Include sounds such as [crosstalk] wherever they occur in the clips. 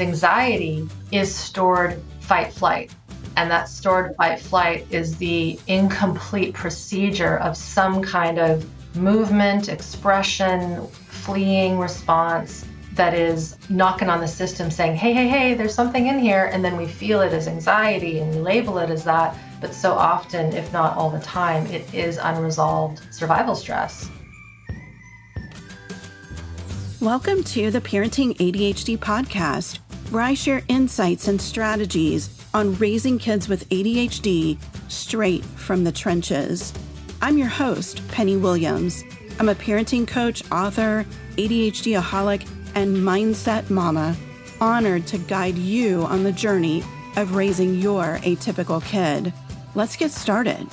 Anxiety is stored fight flight. And that stored fight flight is the incomplete procedure of some kind of movement, expression, fleeing response that is knocking on the system saying, hey, hey, hey, there's something in here. And then we feel it as anxiety and we label it as that. But so often, if not all the time, it is unresolved survival stress. Welcome to the Parenting ADHD podcast, where I share insights and strategies on raising kids with ADHD straight from the trenches. I'm your host, Penny Williams. I'm a parenting coach, author, ADHD aholic, and mindset mama, honored to guide you on the journey of raising your atypical kid. Let's get started.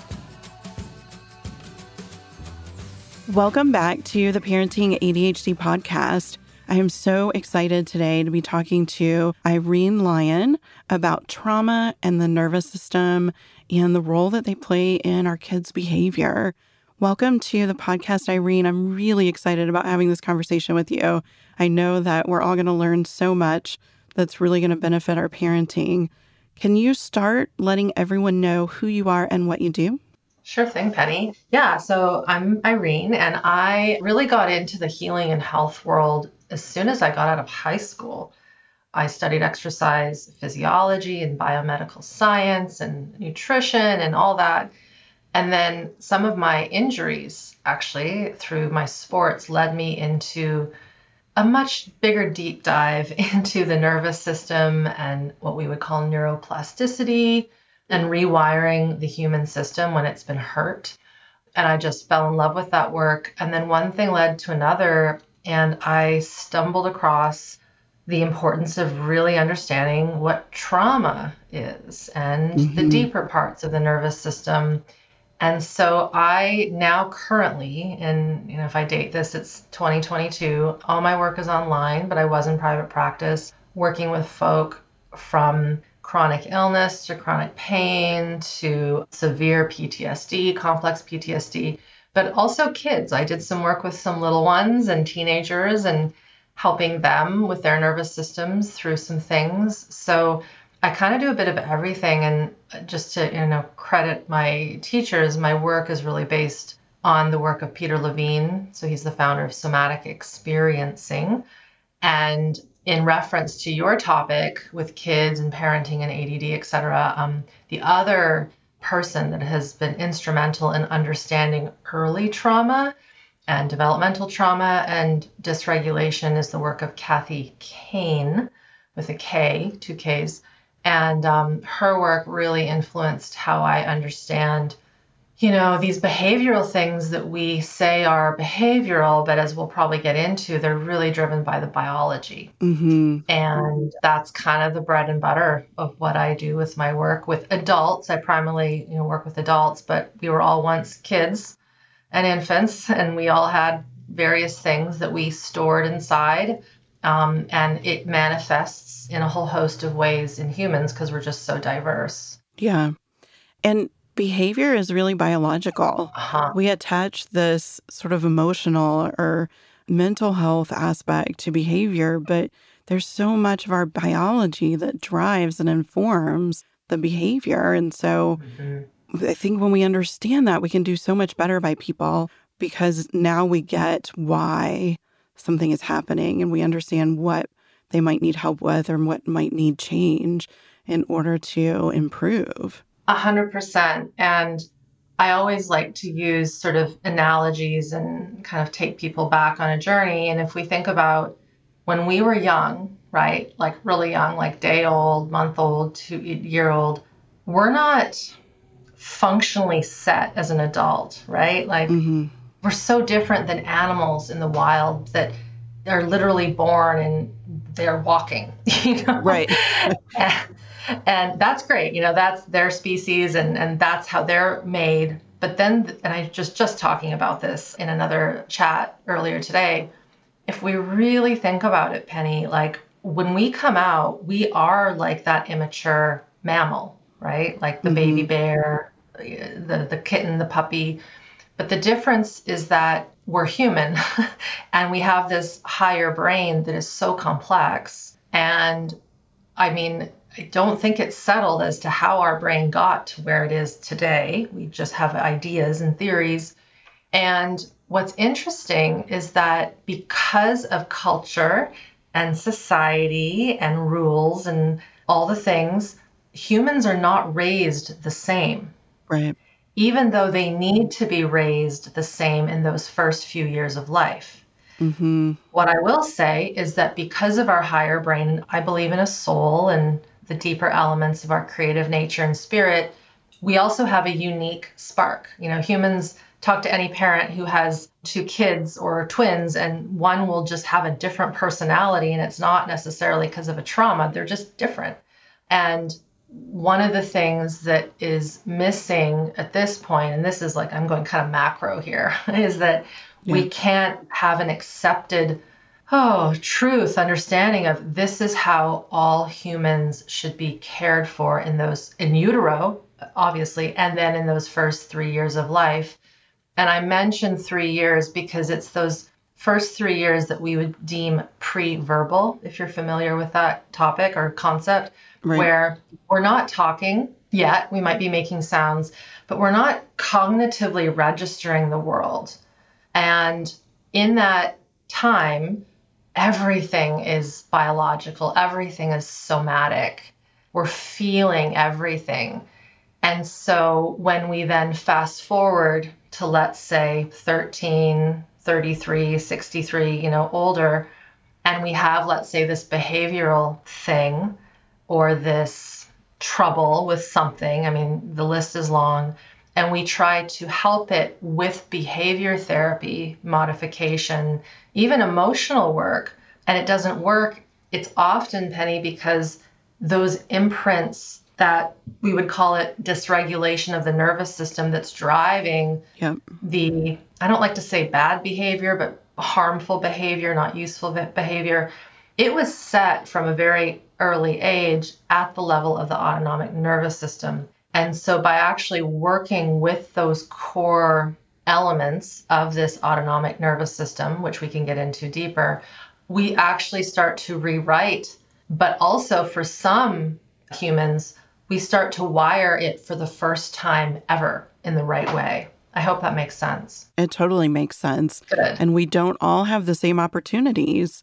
Welcome back to the Parenting ADHD podcast. I am so excited today to be talking to Irene Lyon about trauma and the nervous system and the role that they play in our kids' behavior. Welcome to the podcast, Irene. I'm really excited about having this conversation with you. I know that we're all going to learn so much that's really going to benefit our parenting. Can you start letting everyone know who you are and what you do? Sure thing, Penny. Yeah, so I'm Irene, and I really got into the healing and health world as soon as I got out of high school. I studied exercise physiology and biomedical science and nutrition and all that. And then some of my injuries, actually, through my sports, led me into a much bigger deep dive [laughs] into the nervous system and what we would call neuroplasticity and rewiring the human system when it's been hurt. And I just fell in love with that work. And then one thing led to another, and I stumbled across the importance of really understanding what trauma is and mm-hmm. the deeper parts of the nervous system. And so I now currently, and you know, if I date this, it's 2022. All my work is online, but I was in private practice working with folk from chronic illness to chronic pain to severe PTSD, complex PTSD, but also kids. I did some work with some little ones and teenagers and helping them with their nervous systems through some things. So I kind of do a bit of everything. And just to, you know, credit my teachers, my work is really based on the work of Peter Levine. So he's the founder of Somatic Experiencing. And in reference to your topic with kids and parenting and ADD, et cetera, um, the other person that has been instrumental in understanding early trauma and developmental trauma and dysregulation is the work of Kathy Kain with a K, two Ks. And um, her work really influenced how I understand you know, these behavioral things that we say are behavioral, but as we'll probably get into, they're really driven by the biology. Mm-hmm. And that's kind of the bread and butter of what I do with my work with adults. I primarily, you know, work with adults, but we were all once kids and infants, and we all had various things that we stored inside. Um, and it manifests in a whole host of ways in humans because we're just so diverse. Yeah. And behavior is really biological. Uh-huh. We attach this sort of emotional or mental health aspect to behavior, but there's so much of our biology that drives and informs the behavior. And so mm-hmm. I think when we understand that, we can do so much better by people because now we get why something is happening and we understand what they might need help with or what might need change in order to improve. A hundred percent. And I always like to use sort of analogies and kind of take people back on a journey. And if we think about when we were young, right, like really young, like day old, month old, two year old, we're not functionally set as an adult, right? Like mm-hmm. we're so different than animals in the wild that they're literally born and they're walking, [laughs] you know? Right. [laughs] and that's great you know that's their species and and that's how they're made. But then and i just just talking about this in another chat earlier today if we really think about it penny like when we come out we are like that immature mammal right? Like the mm-hmm. baby bear the the kitten the puppy. But the difference is that we're human [laughs] and we have this higher brain that is so complex. And I mean, I don't think it's settled as to how our brain got to where it is today. We just have ideas and theories. And what's interesting is that because of culture and society and rules and all the things, humans are not raised the same. Right. Even though they need to be raised the same in those first few years of life. Mm-hmm. What I will say is that because of our higher brain, I believe in a soul and the deeper elements of our creative nature and spirit, we also have a unique spark. You know, humans talk to any parent who has two kids or twins, and one will just have a different personality, and it's not necessarily because of a trauma, they're just different. And one of the things that is missing at this point, and this is like I'm going kind of macro here, [laughs] is that yeah. we can't have an accepted oh truth understanding of this is how all humans should be cared for in those in utero obviously and then in those first three years of life and I mentioned three years because it's those first three years that we would deem pre verbal, if you're familiar with that topic or concept, right. where we're not talking yet. We might be making sounds, but we're not cognitively registering the world. And in that time, everything is biological, everything is somatic. We're feeling everything. And so when we then fast forward to let's say 13, 33, 63, you know, older, and we have, let's say, this behavioral thing or this trouble with something, I mean, the list is long, and we try to help it with behavior therapy, modification, even emotional work, and it doesn't work, it's often, Penny, because those imprints that we would call it dysregulation of the nervous system that's driving yep. the I don't like to say bad behavior, but harmful behavior, not useful behavior. It was set from a very early age at the level of the autonomic nervous system. And so by actually working with those core elements of this autonomic nervous system, which we can get into deeper, we actually start to rewrite. But also for some humans, we start to wire it for the first time ever in the right way. I hope that makes sense. It totally makes sense. Good. And we don't all have the same opportunities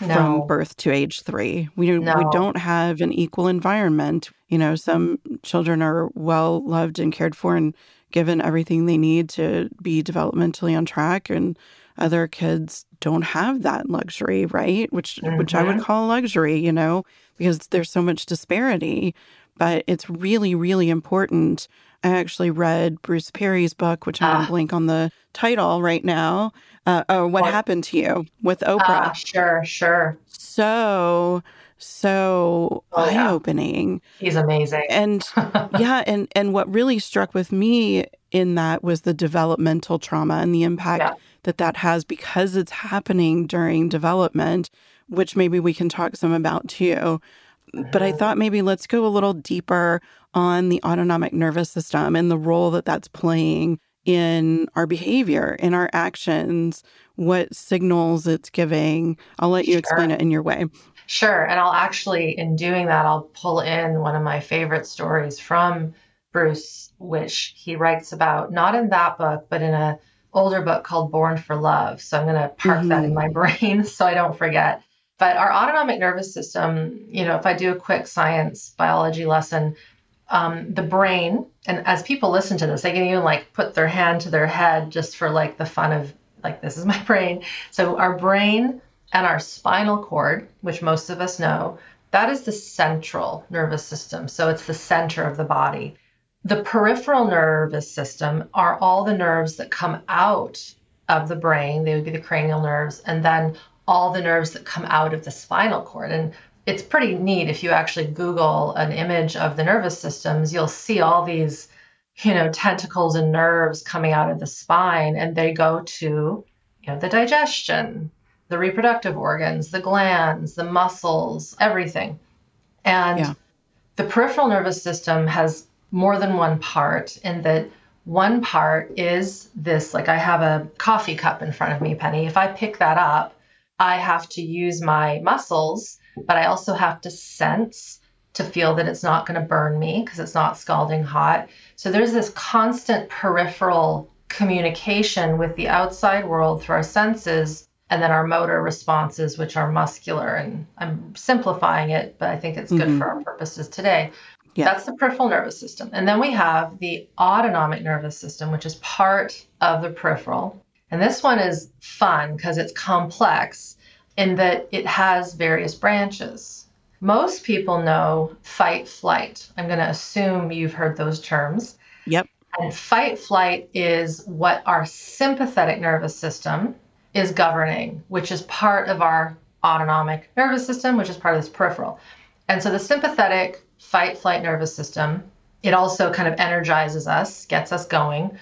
no. from birth to age three. We, no. we don't have an equal environment. You know, some children are well loved and cared for and given everything they need to be developmentally on track. And other kids don't have that luxury, right? Which mm-hmm. which I would mm-hmm. call luxury, you know, because there's so much disparity but it's really, really important. I actually read Bruce Perry's book, which I'm going to ah. blink on the title right now. Uh, oh, what, what, happened to you with Oprah? Uh, sure, sure. So, so oh, eye-opening. Yeah. He's amazing. And [laughs] yeah, and and what really struck with me in that was the developmental trauma and the impact yeah. that that has because it's happening during development, which maybe we can talk some about too but I thought maybe let's go a little deeper on the autonomic nervous system and the role that that's playing in our behavior, in our actions, what signals it's giving. I'll let you sure. explain it in your way. Sure. And I'll actually, in doing that, I'll pull in one of my favorite stories from Bruce, which he writes about, not in that book, but in a older book called Born for Love. So I'm going to park mm-hmm. that in my brain [laughs] so I don't forget. But our autonomic nervous system, you know, if I do a quick science biology lesson, um, the brain, and as people listen to this, they can even like put their hand to their head just for like the fun of like, this is my [laughs] brain. So our brain and our spinal cord, which most of us know, that is the central nervous system. So it's the center of the body. The peripheral nervous system are all the nerves that come out of the brain. They would be the cranial nerves. And then all the nerves that come out of the spinal cord. And it's pretty neat if you actually Google an image of the nervous systems, you'll see all these, you know, tentacles and nerves coming out of the spine, and they go to, you know, the digestion, the reproductive organs, the glands, the muscles, everything. And yeah. the peripheral nervous system has more than one part in that one part is this like I have a coffee cup in front of me, Penny. If I pick that up, I have to use my muscles, but I also have to sense to feel that it's not going to burn me because it's not scalding hot. So there's this constant peripheral communication with the outside world through our senses and then our motor responses, which are muscular. And I'm simplifying it, but I think it's good mm-hmm. for our purposes today. Yeah. That's the peripheral nervous system. And then we have the autonomic nervous system, which is part of the peripheral. And this one is fun because it's complex in that it has various branches. Most people know fight flight. I'm going to assume you've heard those terms. Yep. And fight flight is what our sympathetic nervous system is governing, which is part of our autonomic nervous system, which is part of this peripheral. And so the sympathetic fight flight nervous system, it also kind of energizes us, gets us going.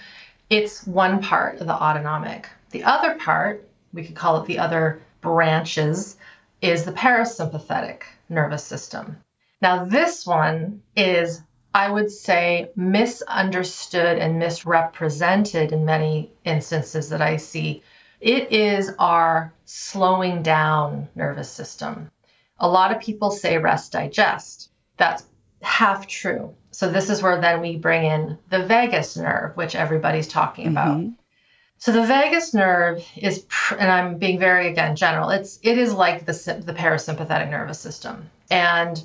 It's one part of the autonomic. The other part, we could call it the other branches, is the parasympathetic nervous system. Now, this one is, I would say, misunderstood and misrepresented in many instances that I see. It is our slowing down nervous system. A lot of people say rest, digest. That's half true. So, this is where then we bring in the vagus nerve, which everybody's talking about. Mm-hmm. So the vagus nerve is, and I'm being very again general. It's it is like the the parasympathetic nervous system, and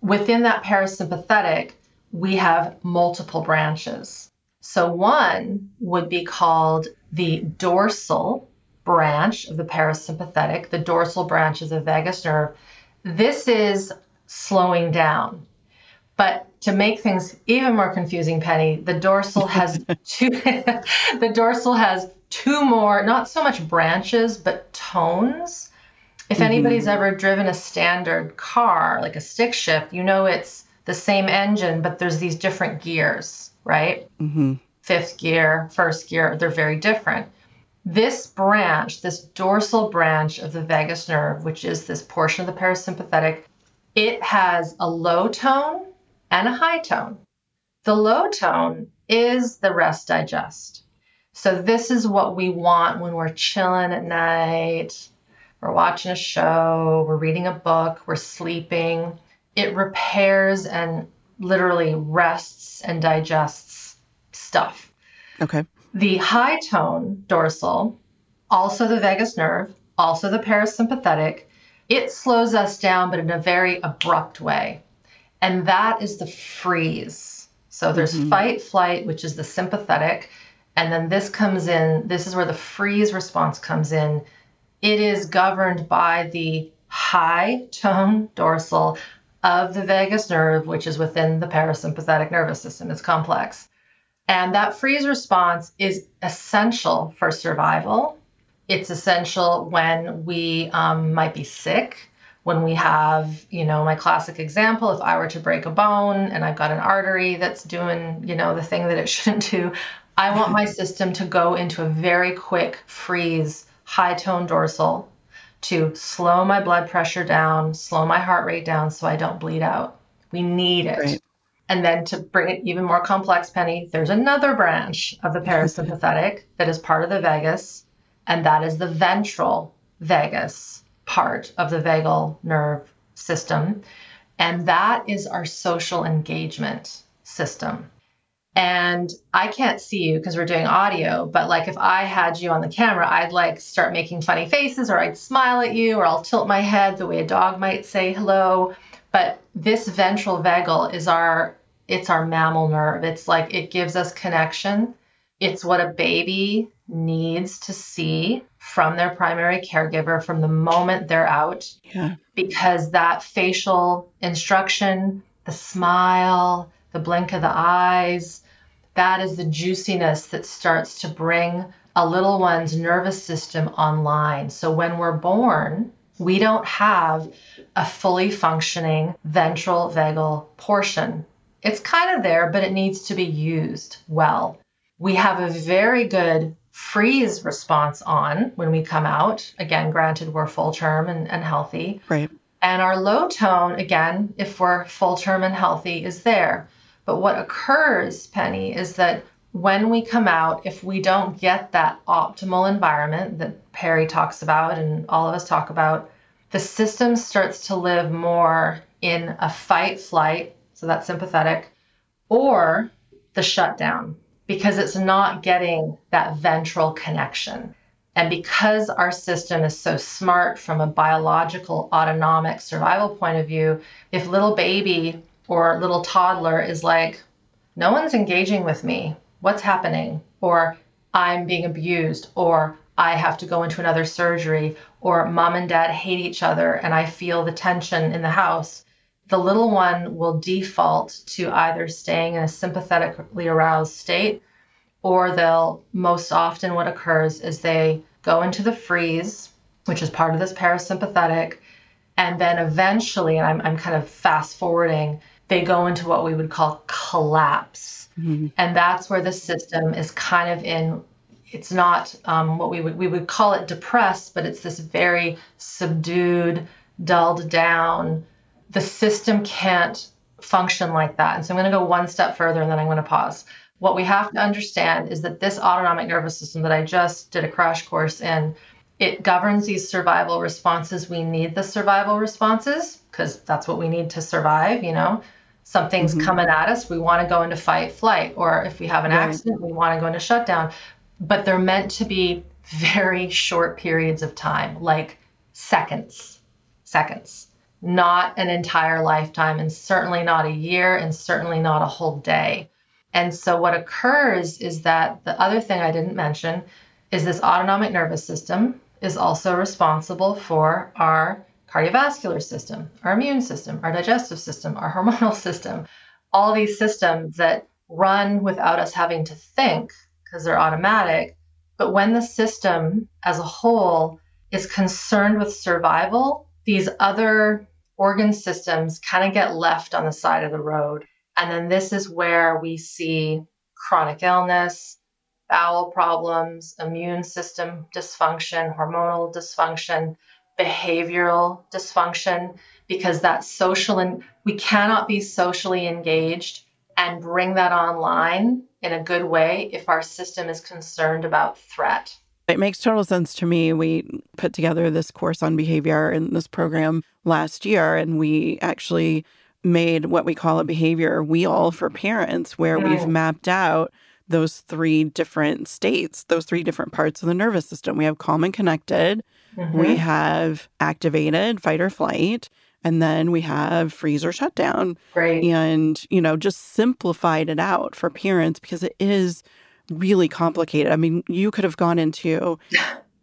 within that parasympathetic, we have multiple branches. So one would be called the dorsal branch of the parasympathetic. The dorsal branch is the vagus nerve. This is slowing down. But to make things even more confusing, Penny, the dorsal [laughs] has two [laughs] the dorsal has two more, not so much branches, but tones. If mm-hmm. anybody's ever driven a standard car, like a stick shift, you know it's the same engine, but there's these different gears, right? Mm-hmm. Fifth gear, first gear, they're very different. This branch, this dorsal branch of the vagus nerve, which is this portion of the parasympathetic, it has a low tone and a high tone. The low tone is the rest digest. So, this is what we want when we're chilling at night, we're watching a show, we're reading a book, we're sleeping. It repairs and literally rests and digests stuff. Okay. The high tone dorsal, also the vagus nerve, also the parasympathetic, it slows us down, but in a very abrupt way. And that is the freeze. So there's mm-hmm. fight, flight, which is the sympathetic. And then this comes in, this is where the freeze response comes in. It is governed by the high tone dorsal of the vagus nerve, which is within the parasympathetic nervous system. It's complex. And that freeze response is essential for survival. It's essential when we um, might be sick when we have, you know, my classic example, if I were to break a bone and I've got an artery that's doing, you know, the thing that it [laughs] shouldn't do, I want my system to go into a very quick freeze, high tone dorsal to slow my blood pressure down, slow my heart rate down so I don't bleed out. We need it. Right. And then to bring it even more complex, Penny, there's another branch of the parasympathetic that is part of the vagus, and that is the ventral vagus part of the vagal nerve system. And that is our social engagement system. And I can't see you because we're doing audio, but like if I had you on the camera, I'd like start making funny faces or I'd smile at you or I'll tilt my head the way a dog might say hello. But this ventral vagal is our it's our mammal nerve. It's like it gives us connection. It's what a baby needs to see from their primary caregiver from the moment they're out. Yeah. Because that facial instruction, the smile, the blink of the eyes, that is the juiciness that starts to bring a little one's nervous system online. So when we're born, we don't have a fully functioning ventral vagal portion. It's kind of there, but it needs to be used well. We have a very good freeze response on when we come out. Again, granted, we're full term and, and healthy. Right. And our low tone, again, if we're full term and healthy, is there. But what occurs, Penny, is that when we come out, if we don't get that optimal environment that Perry talks about and all of us talk about, the system starts to live more in a fight flight, so that's sympathetic, or the shutdown because it's not getting that ventral connection. And because our system is so smart from a biological autonomic survival point of view, if little baby or little toddler is like, no one's engaging with me, what's happening? Or I'm being abused, or I have to go into another surgery, or mom and dad hate each other and I feel the tension in the house, the little one will default to either staying in a sympathetically aroused state or they'll most often what occurs is they go into the freeze, which is part of this parasympathetic, and then eventually, and I'm, I'm kind of fast forwarding, they go into what we would call collapse. Mm-hmm. And that's where the system is kind of in it's not um, what we would we would call it depressed, but it's this very subdued, dulled down. The system can't function like that. And so I'm going to go one step further and then I'm going to pause. What we have to understand is that this autonomic nervous system that I just did a crash course in, it governs these survival responses. We need the survival responses because that's what we need to survive, you know. Something's mm-hmm. coming at us, we want to go into fight flight or if we have an right. accident, we want to go into shutdown but they're meant to be very short periods of time, like seconds, seconds, not an entire lifetime, and certainly not a year, and certainly not a whole day. And so, what occurs is that the other thing I didn't mention is this autonomic nervous system is also responsible for our cardiovascular system, our immune system, our digestive system, our [laughs] hormonal system, all these systems that run without us having to think because they're automatic. But when the system as a whole is concerned with survival, these other organ systems kind of get left on the side of the road. And then this is where we see chronic illness, bowel problems, immune system dysfunction, hormonal dysfunction, behavioral dysfunction, because that social and we cannot be socially engaged and bring that online in a good way if our system is concerned about threat. It makes total sense to me. We put together this course on behavior in this program last year, and we actually made what we call a behavior wheel for parents where we've mapped out those three different states, those three different parts of the nervous system. We have calm and connected, mm-hmm. we have activated, fight or flight, and then we have freeze or shutdown. Right. And, you know, just simplified it out for parents because it is really complicated. I mean, you could have gone into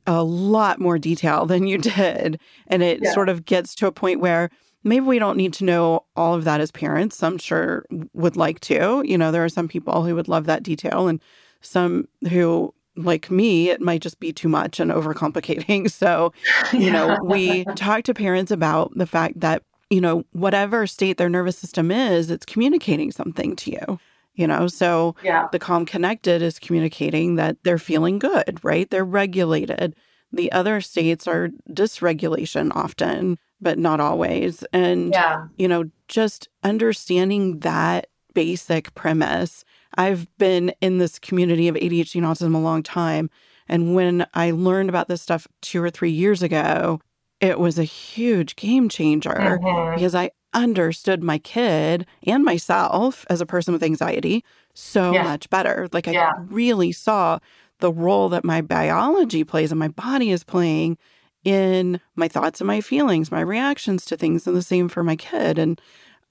a lot more detail than you did. And it yeah. sort of gets to a point where maybe we don't need to know all of that as parents. Some sure would like to. You know, there are some people who would love that detail and some who like me, it might just be too much and overcomplicating. [laughs] So, you know, we [laughs] talk to parents about the fact that, you know, whatever state their nervous system is, it's communicating something to you. You know, so yeah. the calm connected is communicating that they're feeling good, right? They're regulated. The other states are dysregulation often, but not always. And, yeah. you know, just understanding that basic premise I've been in this community of ADHD and autism a long time. And when I learned about this stuff two or three years ago, it was a huge game changer mm-hmm. because I understood my kid and myself as a person with anxiety so yeah. much better. Like I yeah. really saw the role that my biology plays and my body is playing in my thoughts and my feelings, my reactions to things, and the same for my kid. And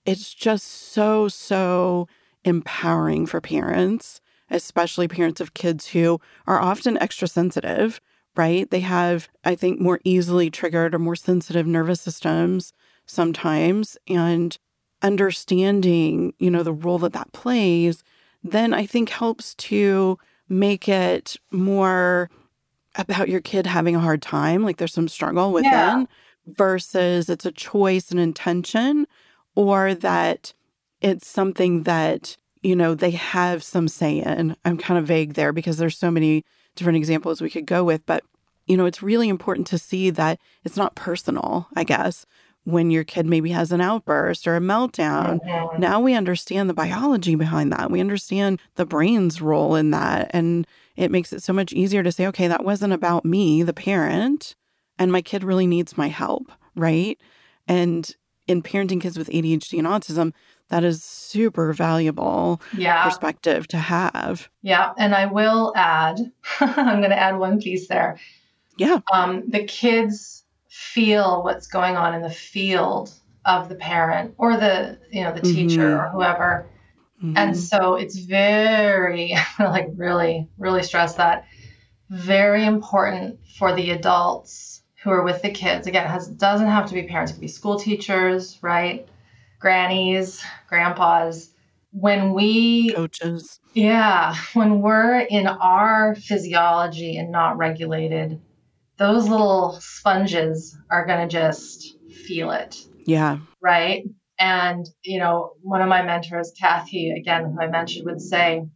it's just so, so empowering for parents, especially parents of kids who are often extra sensitive, right? They have, I think, more easily triggered or more sensitive nervous systems sometimes. And understanding, you know, the role that that plays, then I think helps to make it more about your kid having a hard time, like there's some struggle within, yeah. versus it's a choice and intention, or that it's something that, you know, they have some say in. I'm kind of vague there because there's so many different examples we could go with, but you know, it's really important to see that it's not personal, I guess, when your kid maybe has an outburst or a meltdown. Mm-hmm. Now we understand the biology behind that. We understand the brain's role in that. And it makes it so much easier to say, okay, that wasn't about me, the parent, and my kid really needs my help, right? And in parenting kids with ADHD and autism, that is super valuable yeah. perspective to have. Yeah. And I will add, [laughs] I'm going to add one piece there. Yeah. Um, the kids feel what's going on in the field of the parent or the, you know, the teacher mm-hmm. or whoever. Mm-hmm. And so it's very, [laughs] like, really, really stress that very important for the adults who are with the kids. Again, it has, doesn't have to be parents, it could be school teachers, right? Grannies, grandpas. When we coaches. Yeah. When we're in our physiology and not regulated, those little sponges are going to just feel it. Yeah. Right. And, you know, one of my mentors, Kathy, again, who I mentioned, would say,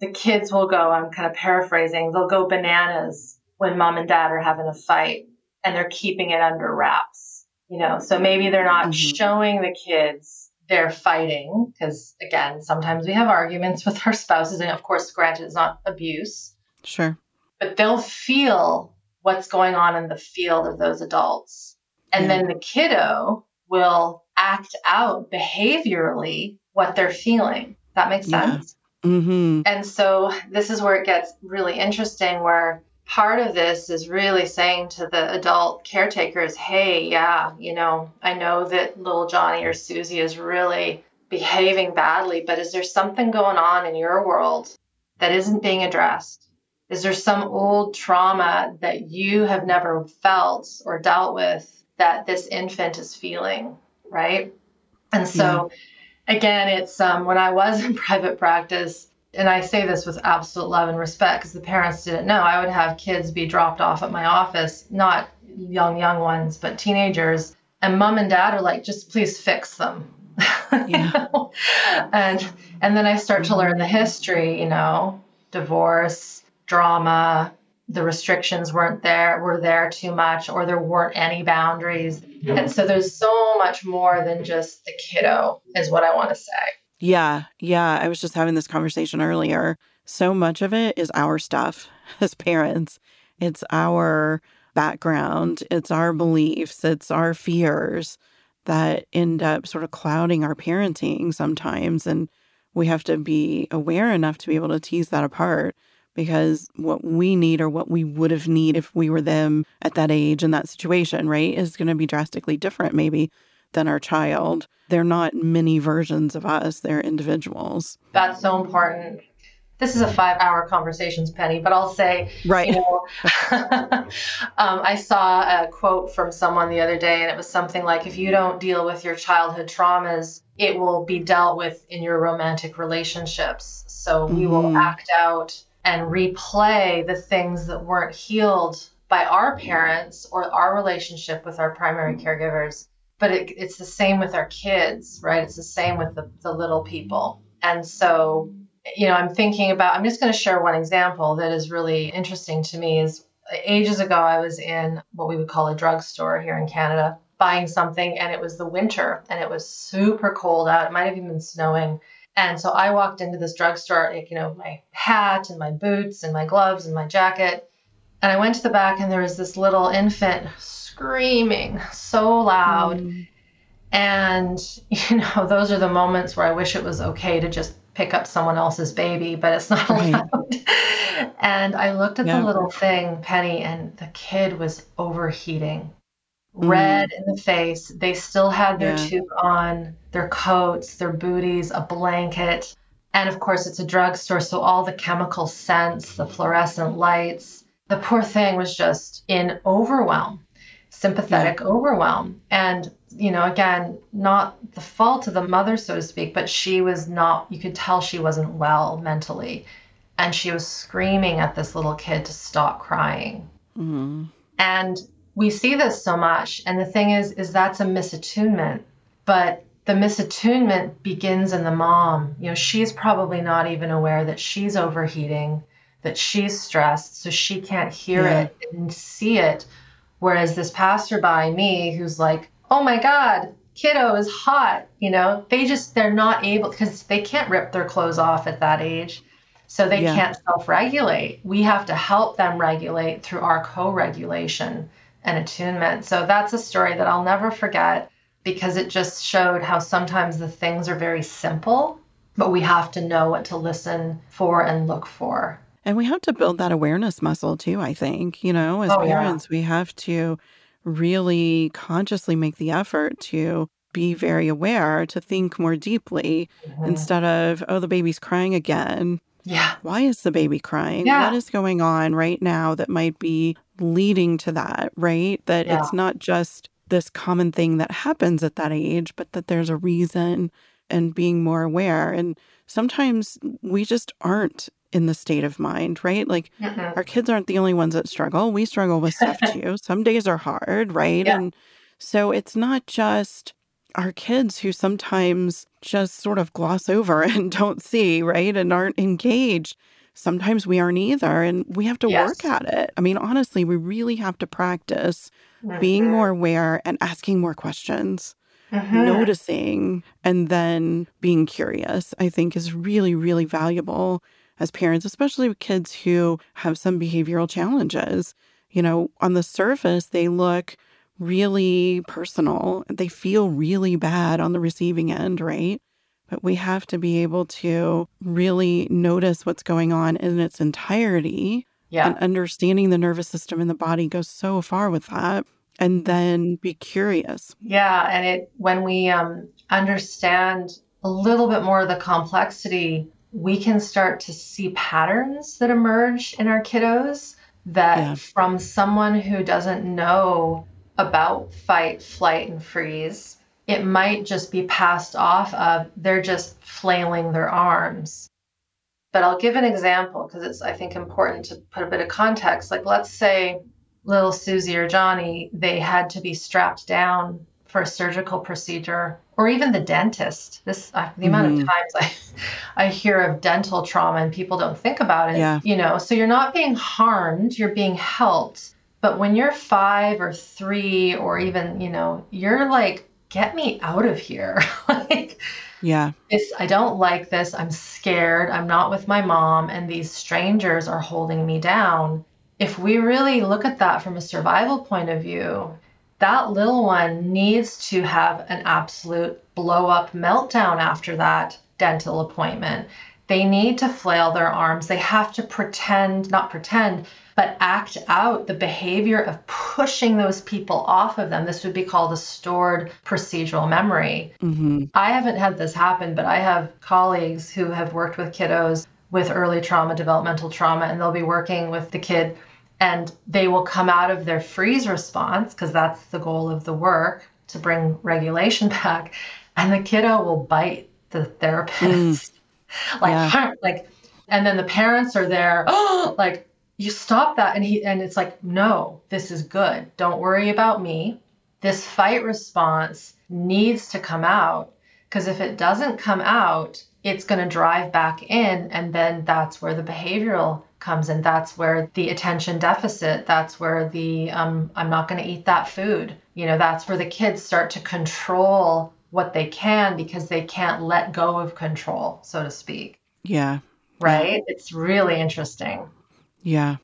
the kids will go, I'm kind of paraphrasing, they'll go bananas when mom and dad are having a fight and they're keeping it under wraps. You know, so maybe they're not mm-hmm. showing the kids they're fighting because, again, sometimes we have arguments [laughs] with our spouses. And of course, granted, it's not abuse. Sure. But they'll feel what's going on in the field of those adults. And yeah. then the kiddo will act out behaviorally what they're feeling. That makes sense. Mm-hmm. And so this is where it gets really interesting, where part of this is really saying to the adult caretakers, hey, yeah, you know, I know that little Johnny or Susie is really behaving badly, but is there something going on in your world that isn't being addressed? Is there some old trauma that you have never felt or dealt with that this infant is feeling? Right. And so, yeah. again, it's um, when I was [laughs] in private practice, and I say this with absolute love and respect because the parents didn't know. I would have kids be dropped off at my office, not young, young ones, but teenagers. And mom and dad are like, just please fix them. [laughs] Yeah. and and then I start to learn the history, you know, divorce, drama, the restrictions weren't there, were there too much, or there weren't any boundaries. And so there's so much more than just the kiddo, is what I want to say. Yeah. Yeah. I was just having this conversation earlier. So much of it is our stuff [laughs] as parents, it's our background, it's our beliefs, it's our fears that end up sort of clouding our parenting sometimes. And we have to be aware enough to be able to tease that apart because what we need or what we would have need if we were them at that age in that situation, right, is going to be drastically different maybe than our child. They're not many versions of us, they're individuals. That's so important. This is a five hour conversations, Penny, but I'll say, right. You know, [laughs] um, I saw a quote from someone the other day, and it was something like, if you don't deal with your childhood traumas, it will be dealt with in your romantic relationships. So we mm-hmm. will act out and replay the things that weren't healed by our parents or our relationship with our primary caregivers but it, it's the same with our kids, right? It's the same with the, the little people. And so, you know, I'm thinking about, I'm just going to share one example that is really interesting to me is ages ago, I was in what we would call a drugstore here in Canada buying something and it was the winter and it was super cold out. It might have even been snowing. And so I walked into this drugstore, like, you know, my hat and my boots and my gloves and my jacket. And I went to the back and there was this little infant screaming so loud. Mm. And, [laughs] you know, those are the moments where I wish it was okay to just pick up someone else's baby, but it's not right. allowed. [laughs] and I looked at yeah. the little thing, Penny, and the kid was overheating. Mm. Red in the face. They still had their yeah. toque on, their coats, their booties, a blanket. And of course, it's a drugstore, so all the chemical scents, the fluorescent lights. The poor thing was just in overwhelm sympathetic yeah. overwhelm. And, you know, again, not the fault of the mother, so to speak, but she was not, you could tell she wasn't well mentally. And she was screaming at this little kid to stop crying. Mm-hmm. And we see this so much. And the thing is, is that's a misattunement. But the misattunement begins in the mom. You know, she's probably not even aware that she's overheating, that she's stressed, so she can't hear yeah. it and see it Whereas this passerby, me, who's like oh my God, kiddo is hot. You know, they just, they're not able, because they can't rip their clothes off at that age. So they yeah. can't self regulate. We have to help them regulate through our co regulation and attunement. So that's a story that I'll never forget because it just showed how sometimes the things are very simple, but we have to know what to listen for and look for. And we have to build that awareness muscle too, I think. You know, as oh, parents, yeah. we have to really consciously make the effort to be very aware, to think more deeply mm-hmm. instead of, oh, the baby's crying again. Yeah. Why is the baby crying? Yeah. What is going on right now that might be leading to that, right? That yeah. it's not just this common thing that happens at that age, but that there's a reason and being more aware. And sometimes we just aren't in the state of mind, right? Like mm-hmm. our kids aren't the only ones that struggle. We struggle with stuff [laughs] too. Some days are hard, right? Yeah. And so it's not just our kids who sometimes just sort of gloss over [laughs] and don't see, right? And aren't engaged. Sometimes we aren't either. And we have to yes. work at it. I mean, honestly, we really have to practice mm-hmm. being more aware and asking more questions. Mm-hmm. Noticing and then being curious, I think, is really, really valuable as parents, especially with kids who have some behavioral challenges. You know, on the surface, they look really personal. They feel really bad on the receiving end, right? But we have to be able to really notice what's going on in its entirety. Yeah. And understanding the nervous system in the body goes so far with that. And then be curious. Yeah. And it when we um, understand a little bit more of the complexity, we can start to see patterns that emerge in our kiddos that yeah. from someone who doesn't know about fight, flight, and freeze, it might just be passed off of they're just flailing their arms. But I'll give an example because it's, I think, important to put a bit of context. Like, let's say little Susie or Johnny, they had to be strapped down for a surgical procedure or even the dentist. This uh, the mm-hmm. amount of mm-hmm. times I [laughs] I hear of dental trauma and people don't think about it. Yeah. You know, so you're not being harmed, you're being helped. But when you're five or three, or even, you know, you're like, get me out of here. [laughs] like, yeah. This, I don't like this. I'm scared. I'm not with my mom, and these strangers are holding me down. If we really look at that from a survival point of view, that little one needs to have an absolute blow up meltdown after that dental appointment. They need to flail their arms. They have to pretend, not pretend, but act out the behavior of pushing those people off of them. This would be called a stored procedural memory. Mm-hmm. I haven't had this happen, but I have colleagues who have worked with kiddos with early trauma, developmental trauma, and they'll be working with the kid and they will come out of their freeze response because that's the goal of the work to bring regulation [laughs] back and the kiddo will bite the therapist mm. [laughs] like yeah. [laughs] like and then the parents are there oh [gasps] like you stop that and he and it's like no this is good. Don't worry about me. This fight response needs to come out because if it doesn't come out it's going to drive back in and then that's where the behavioral comes in. That's where the attention deficit that's where the um, i'm not going to eat that food. You know that's where the kids start to control what they can because they can't let go of control so to speak. Yeah. Right? It's really interesting yeah.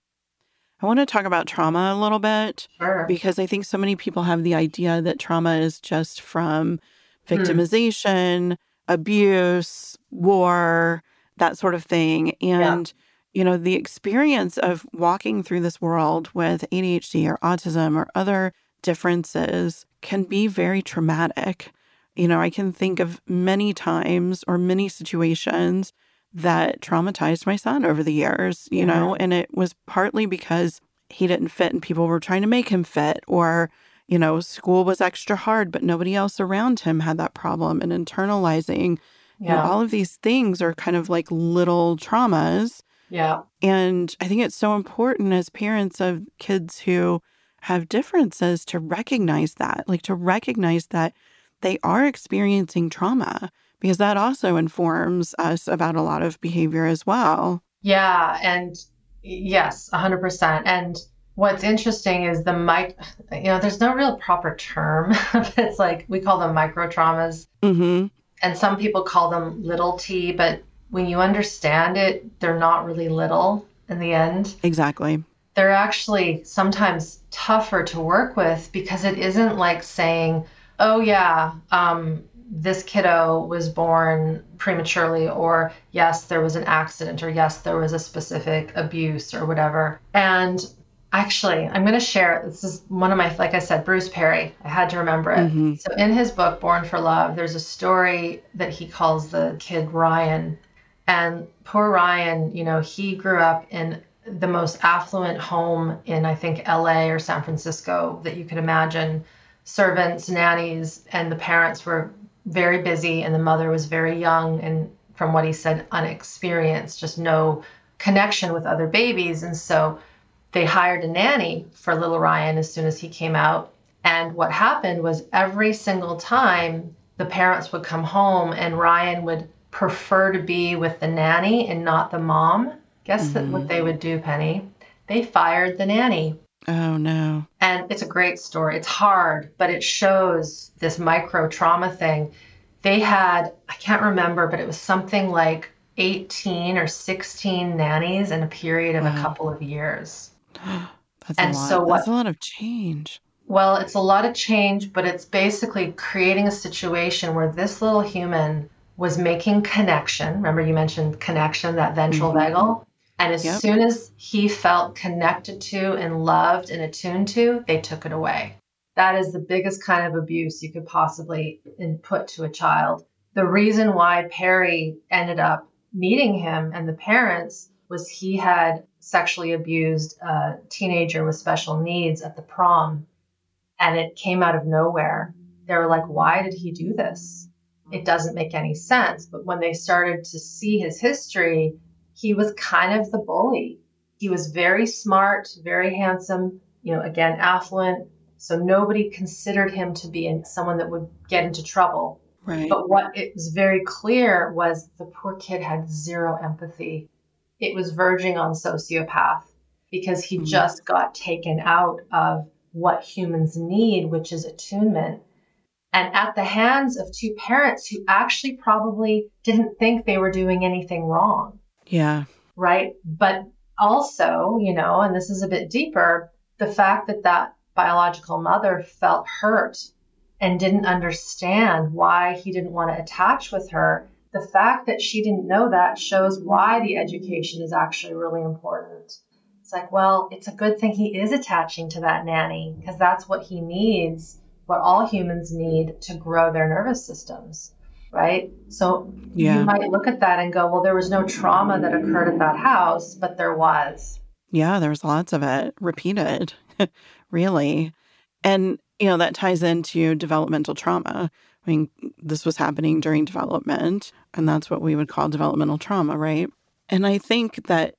I want to talk about trauma a little bit sure. because I think so many people have the idea that trauma is just from hmm. victimization, mm. abuse, war, that sort of thing. And, yeah. you know, the experience of walking through this world with ADHD or autism or other differences can be very traumatic. You know, I can think of many times or many situations that traumatized my son over the years, you yeah. know, and it was partly because he didn't fit and people were trying to make him fit or you know, school was extra hard, but nobody else around him had that problem. And internalizing, yeah. you know, all of these things are kind of like little traumas. Yeah. And I think it's so important as parents of kids who have differences to recognize that, like to recognize that they are experiencing trauma because that also informs us about a lot of behavior as well. Yeah. And yes, 100%. And what's interesting is the mic you know there's no real proper term [laughs] it's like we call them micro traumas mm-hmm. and some people call them little t but when you understand it they're not really little in the end exactly they're actually sometimes tougher to work with because it isn't like saying oh yeah um, this kiddo was born prematurely, or yes, there was an accident, or yes, there was a specific abuse or whatever. And actually, I'm going to share this is one of my, like I said, Bruce Perry. I had to remember it. Mm-hmm. So in his book, Born for Love, there's a story that he calls the kid Ryan. And poor Ryan, you know, he grew up in the most affluent home in, I think, LA or San Francisco that you could imagine servants, nannies, and the parents were very busy, and the mother was very young and, from what he said, unexperienced, just no connection with other babies. And so they hired a nanny for little Ryan as soon as he came out. And what happened was every single time the parents would come home and Ryan would prefer to be with the nanny and not the mom. Guess mm-hmm. what they would do, Penny? They fired the nanny. Oh, no. And it's a great story. It's hard, but it shows this micro trauma thing. They had, I can't remember, but it was something like 18 or 16 nannies in a period of wow. a couple of years. [gasps] That's and a lot. So what, That's a lot of change. Well, it's a lot of change, but it's basically creating a situation where this little human was making connection. Remember, you mentioned connection, that ventral mm-hmm. vagal. And as yep. soon as he felt connected to and loved and attuned to, they took it away. That is the biggest kind of abuse you could possibly put to a child. The reason why Perry ended up meeting him and the parents was he had sexually abused a teenager with special needs at the prom and it came out of nowhere. They were like, why did he do this? It doesn't make any sense. But when they started to see his history, he was kind of the bully. He was very smart, very handsome, you know, again, affluent. So nobody considered him to be someone that would get into trouble. Right. But what it was very clear was the poor kid had zero empathy. It was verging on sociopath because he mm-hmm. just got taken out of what humans need, which is attunement. And at the hands of two parents who actually probably didn't think they were doing anything wrong. Yeah. Right. But also, you know, and this is a bit deeper, the fact that that biological mother felt hurt and didn't understand why he didn't want to attach with her. The fact that she didn't know that shows why the education is actually really important. It's like, well, it's a good thing he is attaching to that nanny because that's what he needs, what all humans need to grow their nervous systems right? So yeah. you might look at that and go, well, there was no trauma that occurred at that house, but there was. Yeah, there's lots of it repeated, [laughs] really. And, you know, that ties into developmental trauma. I mean, this was happening during development, and that's what we would call developmental trauma, right? And I think that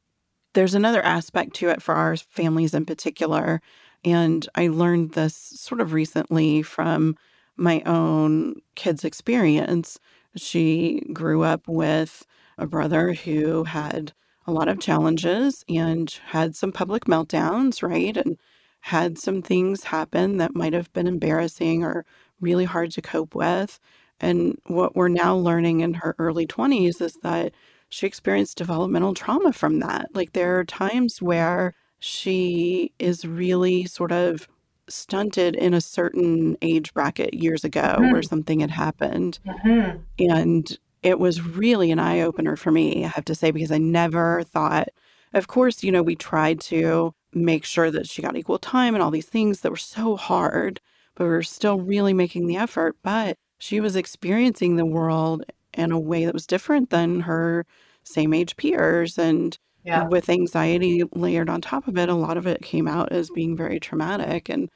there's another aspect to it for our families in particular. And I learned this sort of recently from my own kid's experience. She grew up with a brother who had a lot of challenges and had some public meltdowns, right? And had some things happen that might have been embarrassing or really hard to cope with. And what we're now learning in her early 20s is that she experienced developmental trauma from that. Like there are times where she is really sort of stunted in a certain age bracket years ago mm-hmm. where something had happened. Mm-hmm. And it was really an eye opener for me, I have to say, because I never thought, of course, you know, we tried to make sure that she got equal time and all these things that were so hard, but we were still really making the effort. But she was experiencing the world in a way that was different than her same age peers. And yeah. with anxiety layered on top of it, a lot of it came out as being very traumatic. And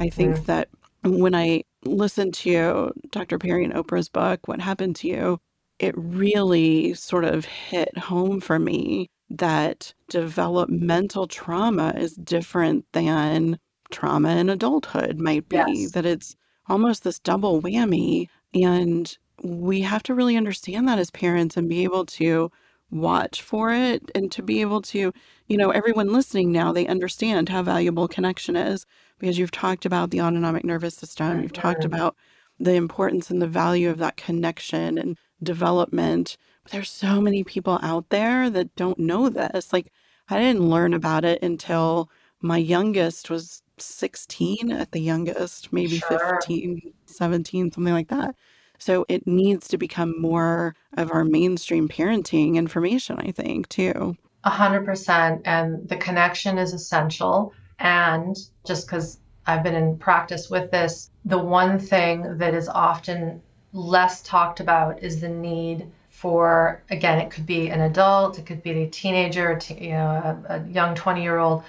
I think mm-hmm. that when I listened to Dr. Perry and Oprah's book, What Happened to You, it really sort of hit home for me that developmental trauma is different than trauma in adulthood might be, yes. that it's almost this double whammy. And we have to really understand that as parents and be able to watch for it and to be able to, you know, everyone listening now, they understand how valuable connection is because you've talked about the autonomic nervous system, you've talked about the importance and the value of that connection and development. But there's so many people out there that don't know this. Like, I didn't learn about it until my youngest was 16 at the youngest, maybe sure. 15, 17, something like that. So it needs to become more of our mainstream parenting information, I think, too. A hundred percent. And the connection is essential. And just because I've been in practice with this, the one thing that is often less talked about is the need for, again, it could be an adult, it could be a teenager, you know, a, a young 20 year old,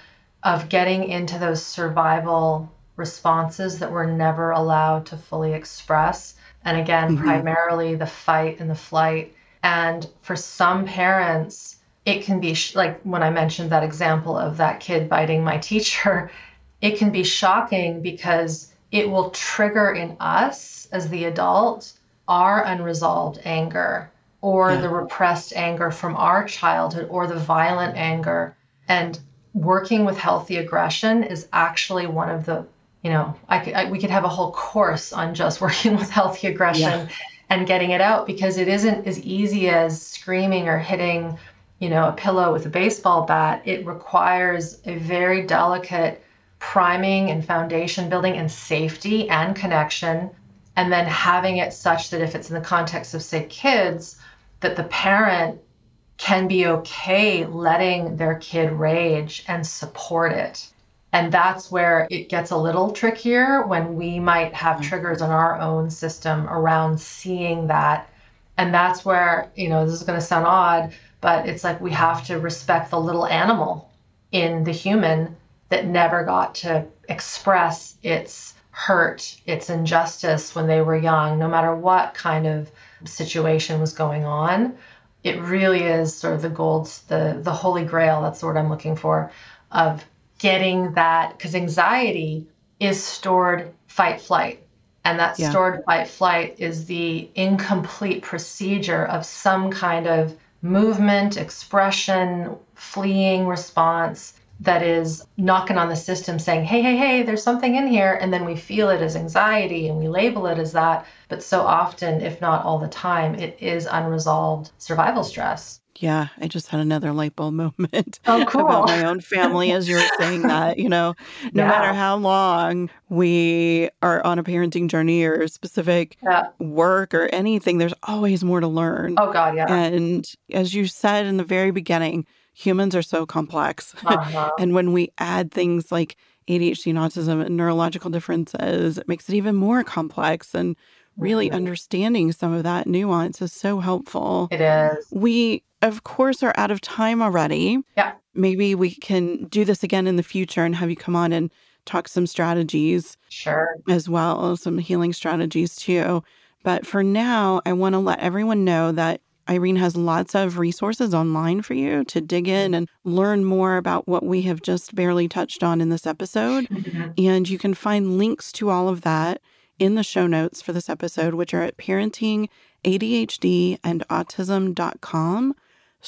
of getting into those survival responses that we're never allowed to fully express and again, mm-hmm. primarily the fight and the flight. And for some parents, it can be sh- like when I mentioned that example of that kid biting my teacher, [laughs] it can be shocking because it will trigger in us as the adult our unresolved anger or yeah. the repressed anger from our childhood or the violent anger. And working with healthy aggression is actually one of the you know, I could, I, we could have a whole course on just [laughs] working with healthy aggression yeah. and getting it out because it isn't as easy as screaming or hitting, you know, a pillow with a baseball bat. It requires a very delicate priming and foundation building and safety and connection. And then having it such that if it's in the context of, say, kids, that the parent can be okay letting their kid rage and support it and that's where it gets a little trickier when we might have mm-hmm. triggers in our own system around seeing that. And that's where, you know, this is going to sound odd, but it's like we have to respect the little animal in the human that never got to express its hurt, its injustice when they were young, no matter what kind of situation was going on. It really is sort of the gold, the the holy grail. That's the word I'm looking for, of getting that because anxiety is stored fight flight. And that yeah. stored fight flight is the incomplete procedure of some kind of movement expression fleeing response that is knocking on the system saying hey hey hey there's something in here. And then we feel it as anxiety and we label it as that. But so often if not all the time it is unresolved survival stress yeah, I just had another light bulb [laughs] moment oh, cool. about my own family as you were saying [laughs] that. You know, no yeah. matter how long we are on a parenting journey or specific yeah. work or anything, there's always more to learn. Oh, God, yeah. And as you said in the very beginning, humans are so complex. [laughs] Uh-huh. and when we add things like ADHD and autism and neurological differences, it makes it even more complex. And really mm-hmm. understanding some of that nuance is so helpful. It is. We of course, are out of time already. Yeah. Maybe we can do this again in the future and have you come on and talk some strategies. Sure. As well, some healing strategies too. But for now, I want to let everyone know that Irene has lots of resources online for you to dig in and learn more about what we have just barely touched on in this episode. Mm-hmm. And you can find links to all of that in the show notes for this episode, which are at parentingadhd and autism.com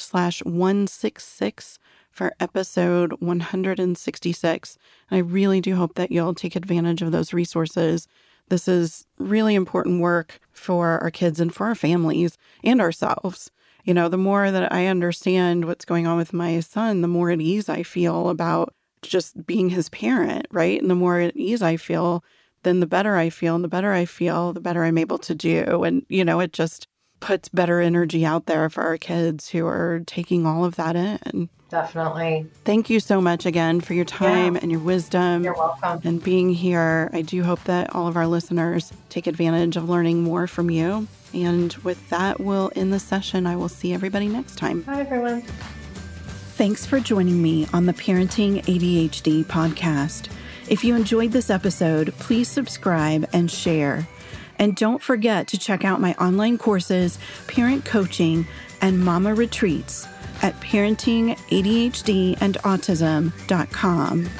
slash 166 for episode 166. And I really do hope that you'll take advantage of those resources. This is really important work for our kids and for our families and ourselves. You know, the more that I understand what's going on with my son, the more at ease I feel about just being his parent, right? And the more at ease I feel, then the better I feel. And the better I feel, the better I'm able to do. And, you know, it just puts better energy out there for our kids who are taking all of that in. Definitely. Thank you so much again for your time yeah. and your wisdom. You're welcome. And being here. I do hope that all of our listeners take advantage of learning more from you. And with that, we'll end the session. I will see everybody next time. Bye, everyone. Thanks for joining me on the Parenting ADHD podcast. If you enjoyed this episode, please subscribe and share. And don't forget to check out my online courses, parent coaching, and mama retreats at parentingadhdandautism.com.